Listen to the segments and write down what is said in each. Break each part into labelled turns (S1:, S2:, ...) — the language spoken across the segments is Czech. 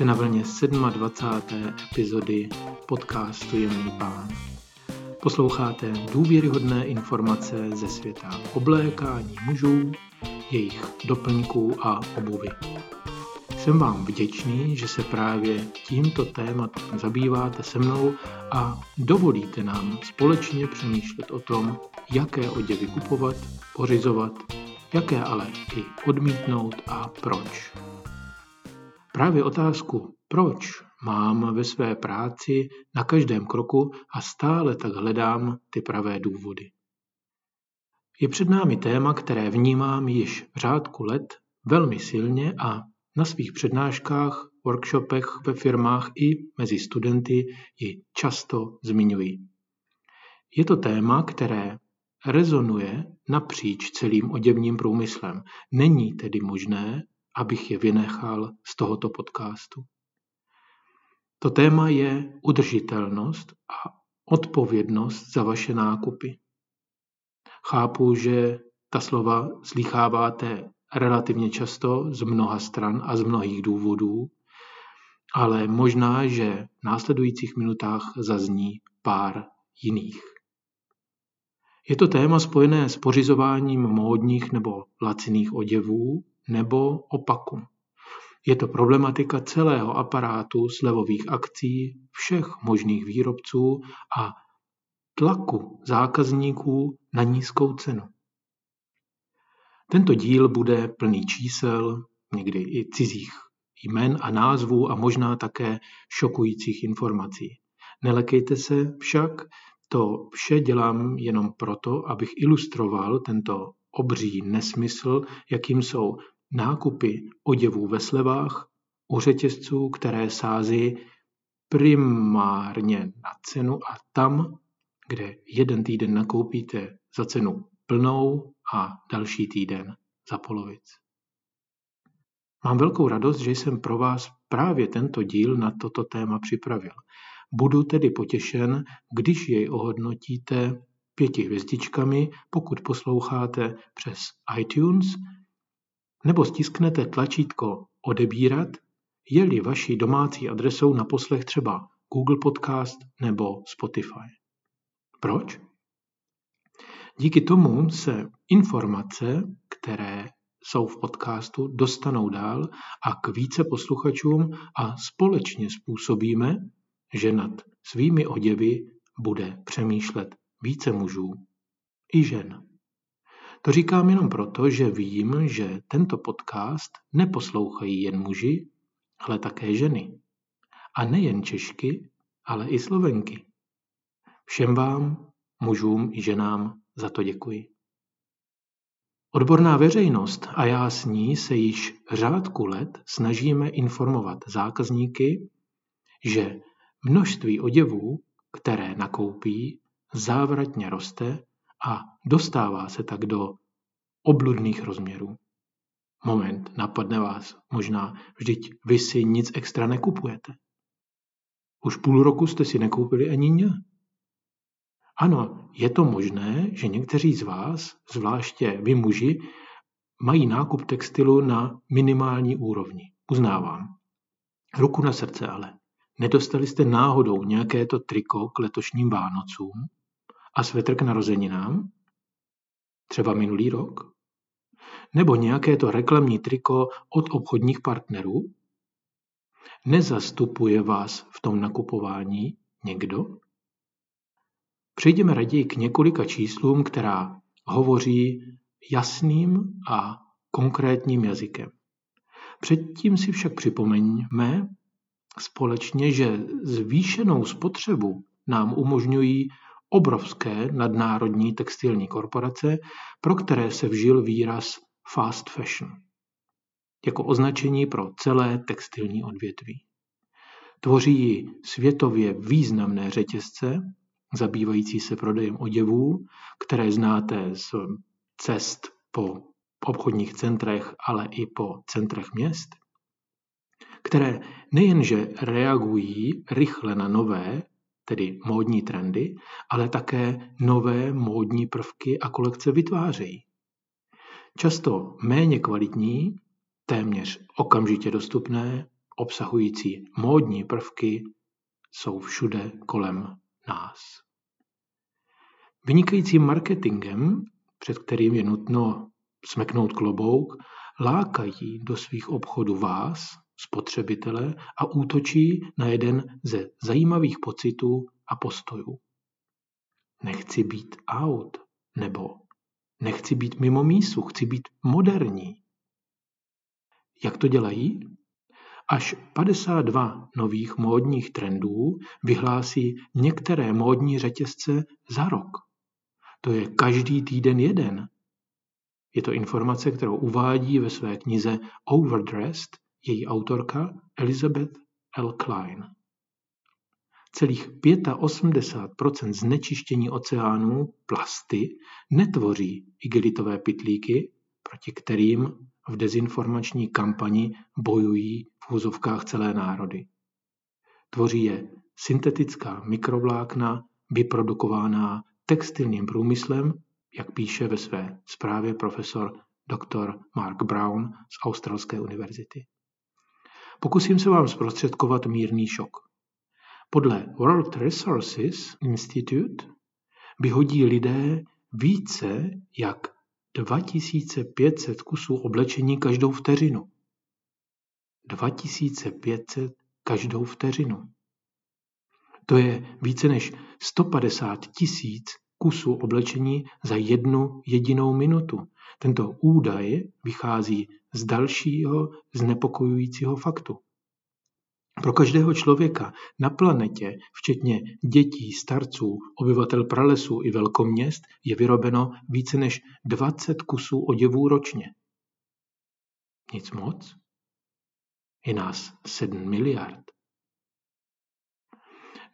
S1: Jste na vlně 27. epizody podcastu Jemný pán. Posloucháte důvěryhodné informace ze světa oblékání mužů, jejich doplňků a obuvy. Jsem vám vděčný, že se právě tímto tématem zabýváte se mnou a dovolíte nám společně přemýšlet o tom, jaké oděvy kupovat, pořizovat, jaké ale i odmítnout a proč. Právě otázku proč mám ve své práci na každém kroku a stále tak hledám ty pravé důvody. Je před námi téma, které vnímám již v řádku let velmi silně a na svých přednáškách, workshopech ve firmách i mezi studenty ji často zmiňuji. Je to téma, které rezonuje napříč celým oděvním průmyslem. Není tedy možné, abych je vynechal z tohoto podcastu. To téma je udržitelnost a odpovědnost za vaše nákupy. Chápu, že ta slova slycháváte relativně často z mnoha stran a z mnohých důvodů, ale možná, že v následujících minutách zazní pár jiných. Je to téma spojené s pořizováním módních nebo laciných oděvů nebo opaku. Je to problematika celého aparátu slevových akcí všech možných výrobců a tlaku zákazníků na nízkou cenu. Tento díl bude plný čísel, někdy i cizích jmen a názvů a možná také šokujících informací. Nelekejte se však, to vše dělám jenom proto, abych ilustroval tento obří nesmysl, jakým jsou nákupy oděvů ve slevách u řetězců, které sází primárně na cenu a tam, kde jeden týden nakoupíte za cenu plnou a další týden za polovic. Mám velkou radost, že jsem pro vás právě tento díl na toto téma připravil. Budu tedy potěšen, když jej ohodnotíte pěti hvězdičkami, pokud posloucháte přes iTunes, nebo stisknete tlačítko odebírat, je-li vaší domácí adresou na poslech třeba Google Podcast nebo Spotify. Proč? Díky tomu se informace, které jsou v podcastu, dostanou dál a k více posluchačům a společně způsobíme, že nad svými oděvy bude přemýšlet více mužů i žen. To říkám jenom proto, že vím, že tento podcast neposlouchají jen muži, ale také ženy. A nejen Češky, ale i Slovenky. Všem vám, mužům i ženám, za to děkuji. Odborná veřejnost a já s ní se již řádku let snažíme informovat zákazníky, že množství oděvů, které nakoupí, závratně roste a dostává se tak do obludných rozměrů. Moment, napadne vás, možná, vždyť vy si nic extra nekupujete. Už půl roku jste si nekoupili ani ně. Ano, je to možné, že někteří z vás, zvláště vy muži, mají nákup textilu na minimální úrovni. Uznávám. Ruku na srdce ale. Nedostali jste náhodou nějaké to triko k letošním Vánocům a svetr k narozeninám? Třeba minulý rok? Nebo nějaké to reklamní triko od obchodních partnerů? Nezastupuje vás v tom nakupování někdo? Přejdeme raději k několika číslům, která hovoří jasným a konkrétním jazykem. Předtím si však připomeňme společně, že zvýšenou spotřebu nám umožňují obrovské nadnárodní textilní korporace, pro které se vžil výraz fast fashion jako označení pro celé textilní odvětví. Tvoří ji světově významné řetězce, zabývající se prodejem oděvů, které znáte z cest po obchodních centrech, ale i po centrech měst, které nejenže reagují rychle na nové, tedy módní trendy, ale také nové módní prvky a kolekce vytvářejí. Často méně kvalitní, téměř okamžitě dostupné, obsahující módní prvky jsou všude kolem nás. Vynikajícím marketingem, před kterým je nutno smeknout klobouk, lákají do svých obchodů vás, spotřebitele, a útočí na jeden ze zajímavých pocitů a postojů. Nechci být out, nebo nechci být mimo mísu, chci být moderní. Jak to dělají? Až 52 nových módních trendů vyhlásí některé módní řetězce za rok. To je každý týden jeden. Je to informace, kterou uvádí ve své knize Overdressed její autorka Elizabeth L. Klein. Celých 85% znečištění oceánů plasty netvoří igelitové pytlíky, proti kterým v dezinformační kampani bojují v úzovkách celé národy. Tvoří je syntetická mikrovlákna vyprodukovaná textilním průmyslem, jak píše ve své zprávě profesor dr. Mark Brown z Australské univerzity. Pokusím se vám zprostředkovat mírný šok. Podle World Resources Institute vyhodí lidé více jak 2500 kusů oblečení každou vteřinu. 2500 každou vteřinu. To je více než 150 tisíc kusů oblečení za jednu jedinou minutu. Tento údaj vychází z dalšího znepokojujícího faktu. Pro každého člověka na planetě, včetně dětí, starců, obyvatel pralesů i velkoměst, je vyrobeno více než 20 kusů oděvů ročně. Nic moc? Je nás 7 miliard.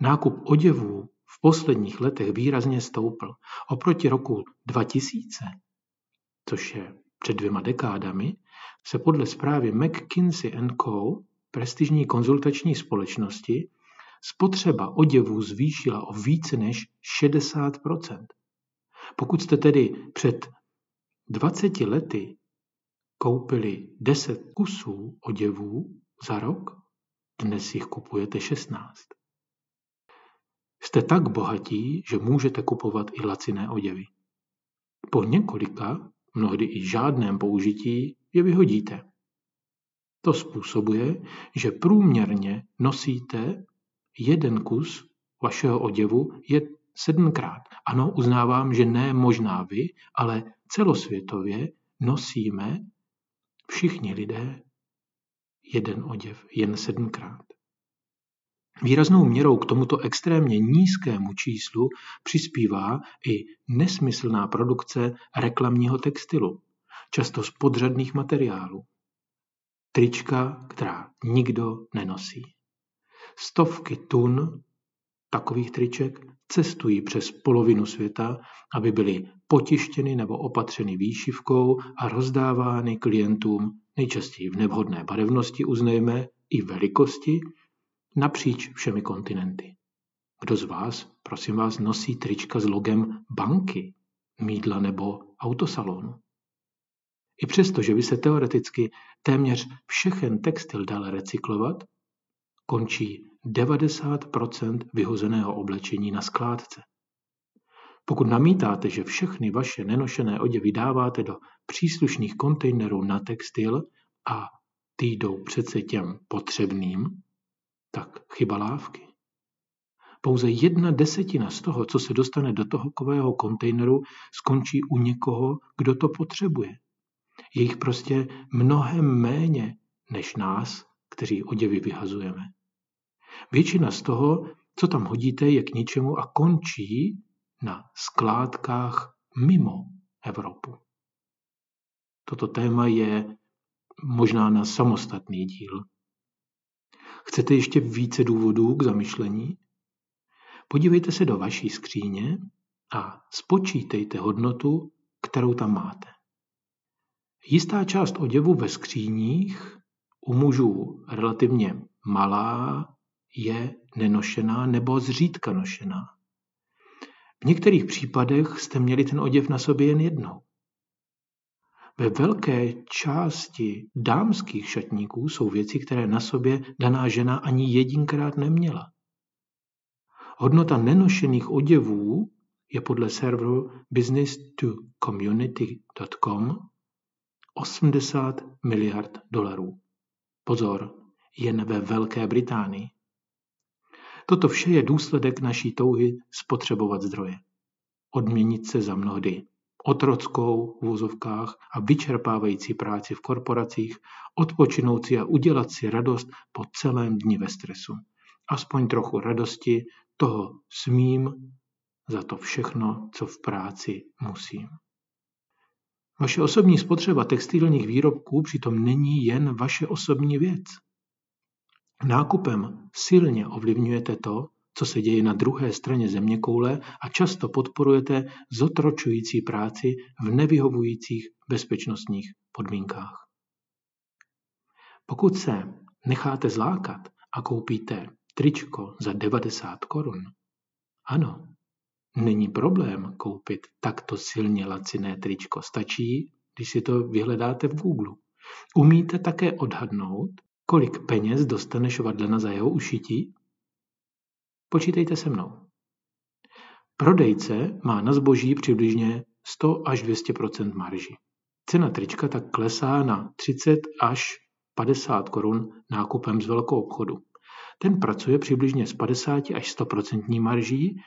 S1: Nákup oděvů v posledních letech výrazně stoupl. Oproti roku 2000, což je před dvěma dekádami, se podle zprávy McKinsey Co prestižní konzultační společnosti spotřeba oděvů zvýšila o více než 60% Pokud jste tedy před 20 lety koupili 10 kusů oděvů za rok, dnes jich kupujete 16. Jste tak bohatí, že můžete kupovat i laciné oděvy. Po několika, mnohdy i žádném použití je vyhodíte. To způsobuje, že průměrně nosíte jeden kus vašeho oděvu je sedmkrát. Ano, uznávám, že ne možná vy, ale celosvětově nosíme všichni lidé jeden oděv jen sedmkrát. Výraznou měrou k tomuto extrémně nízkému číslu přispívá i nesmyslná produkce reklamního textilu, často z podřadných materiálů. Trička, která nikdo nenosí. Stovky tun takových triček cestují přes polovinu světa, aby byly potištěny nebo opatřeny výšivkou a rozdávány klientům nejčastěji v nevhodné barevnosti, uznejme, i velikosti, napříč všemi kontinenty. Kdo z vás, prosím vás, nosí trička s logem banky, mídla nebo autosalonu? I přesto, že by se teoreticky téměř všechen textil dal recyklovat, končí 90% vyhozeného oblečení na skládce. Pokud namítáte, že všechny vaše nenošené oděvy dáváte do příslušných kontejnerů na textil a ty jdou přece těm potřebným, tak chyba lávky. Pouze jedna desetina z toho, co se dostane do toho kového kontejneru, skončí u někoho, kdo to potřebuje. Je jich prostě mnohem méně než nás, kteří oděvy vyhazujeme. Většina z toho, co tam hodíte, je k ničemu a končí na skládkách mimo Evropu. Toto téma je možná na samostatný díl. Chcete ještě více důvodů k zamyšlení? Podívejte se do vaší skříně a spočítejte hodnotu, kterou tam máte. Jistá část oděvu ve skříních u mužů relativně malá je nenošená nebo zřídka nošená. V některých případech jste měli ten oděv na sobě jen jednou. Ve velké části dámských šatníků jsou věci, které na sobě daná žena ani jedinkrát neměla. Hodnota nenošených oděvů je podle serveru business2community.com 80 miliard dolarů. Pozor, jen ve Velké Británii. Toto vše je důsledek naší touhy spotřebovat zdroje. Odměnit se za mnohdy otrockou v úzovkách a vyčerpávající práci v korporacích, odpočinout si a udělat si radost po celém dni ve stresu. Aspoň trochu radosti toho smím za to všechno, co v práci musím. Vaše osobní spotřeba textilních výrobků přitom není jen vaše osobní věc. Nákupem silně ovlivňujete to, co se děje na druhé straně zeměkoule a často podporujete zotročující práci v nevyhovujících bezpečnostních podmínkách. Pokud se necháte zlákat a koupíte tričko za 90 korun, ano, není problém koupit takto silně laciné tričko. Stačí, když si to vyhledáte v Google. Umíte také odhadnout, kolik peněz dostane švadlena za jeho ušití? Počítejte se mnou. Prodejce má na zboží přibližně 100 až 200% marži. Cena trička tak klesá na 30 až 50 korun nákupem z velkou obchodu. Ten pracuje přibližně s 50 až 100% marží,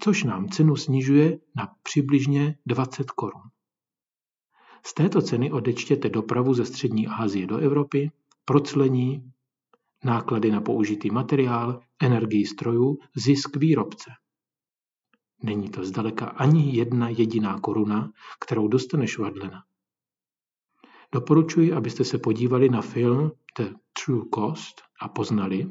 S1: což nám cenu snižuje na přibližně 20 korun. Z této ceny odečtěte dopravu ze střední Asie do Evropy, proclení, náklady na použitý materiál, energii strojů, zisk výrobce. Není to zdaleka ani jedna jediná koruna, kterou dostane švadlena. Doporučuji, abyste se podívali na film The True Cost a poznali,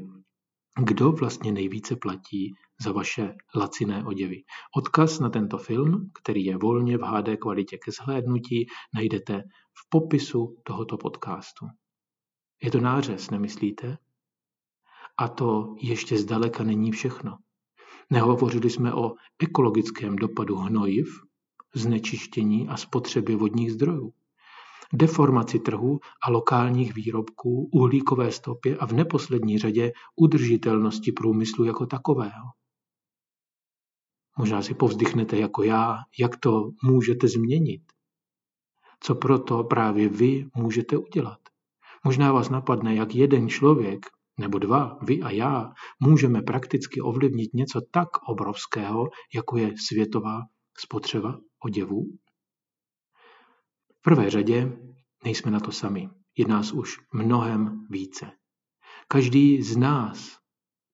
S1: kdo vlastně nejvíce platí za vaše laciné oděvy. Odkaz na tento film, který je volně v HD kvalitě ke zhlédnutí, najdete v popisu tohoto podcastu. Je to nářez, nemyslíte? A to ještě zdaleka není všechno. Nehovořili jsme o ekologickém dopadu hnojiv, znečištění a spotřeby vodních zdrojů, deformaci trhu a lokálních výrobků, uhlíkové stopě a v neposlední řadě udržitelnosti průmyslu jako takového. Možná si povzdychnete jako já, jak to můžete změnit. Co proto právě vy můžete udělat? Možná vás napadne, jak jeden člověk nebo dva, vy a já, můžeme prakticky ovlivnit něco tak obrovského, jako je světová spotřeba oděvů? Prvé řadě nejsme na to sami. Je nás už mnohem více. Každý z nás,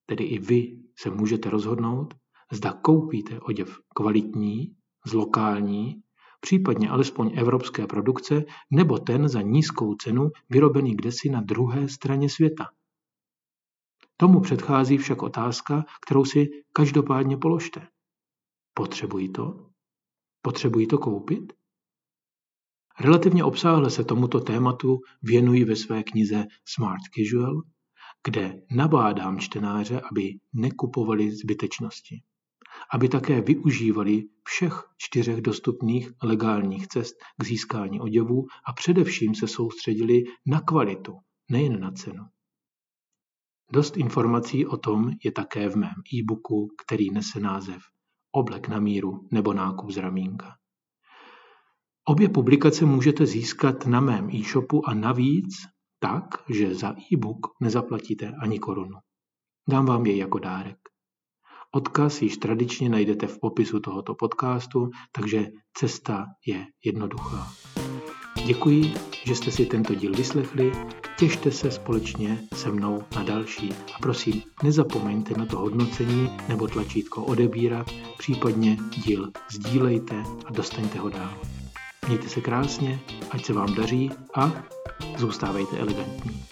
S1: tedy i vy, se můžete rozhodnout, zda koupíte oděv kvalitní, z lokální, případně alespoň evropské produkce, nebo ten za nízkou cenu vyrobený kdesi na druhé straně světa. Tomu předchází však otázka, kterou si každopádně položte. Potřebují to? Potřebují to koupit? Relativně obsáhle se tomuto tématu věnují ve své knize Smart Casual, kde nabádám čtenáře, aby nekupovali zbytečnosti. Aby také využívali všech čtyřech dostupných legálních cest k získání oděvů a především se soustředili na kvalitu, nejen na cenu. Dost informací o tom je také v mém e-booku, který nese název Oblek na míru nebo nákup z ramínka. Obě publikace můžete získat na mém e-shopu a navíc tak, že za e-book nezaplatíte ani korunu. Dám vám jej jako dárek. Odkaz již tradičně najdete v popisu tohoto podcastu, takže cesta je jednoduchá. Děkuji, že jste si tento díl vyslechli, těšte se společně se mnou na další a prosím, nezapomeňte na to hodnocení nebo tlačítko odebírat, případně díl sdílejte a dostaňte ho dál. Mějte se krásně, ať se vám daří a zůstávejte elegantní.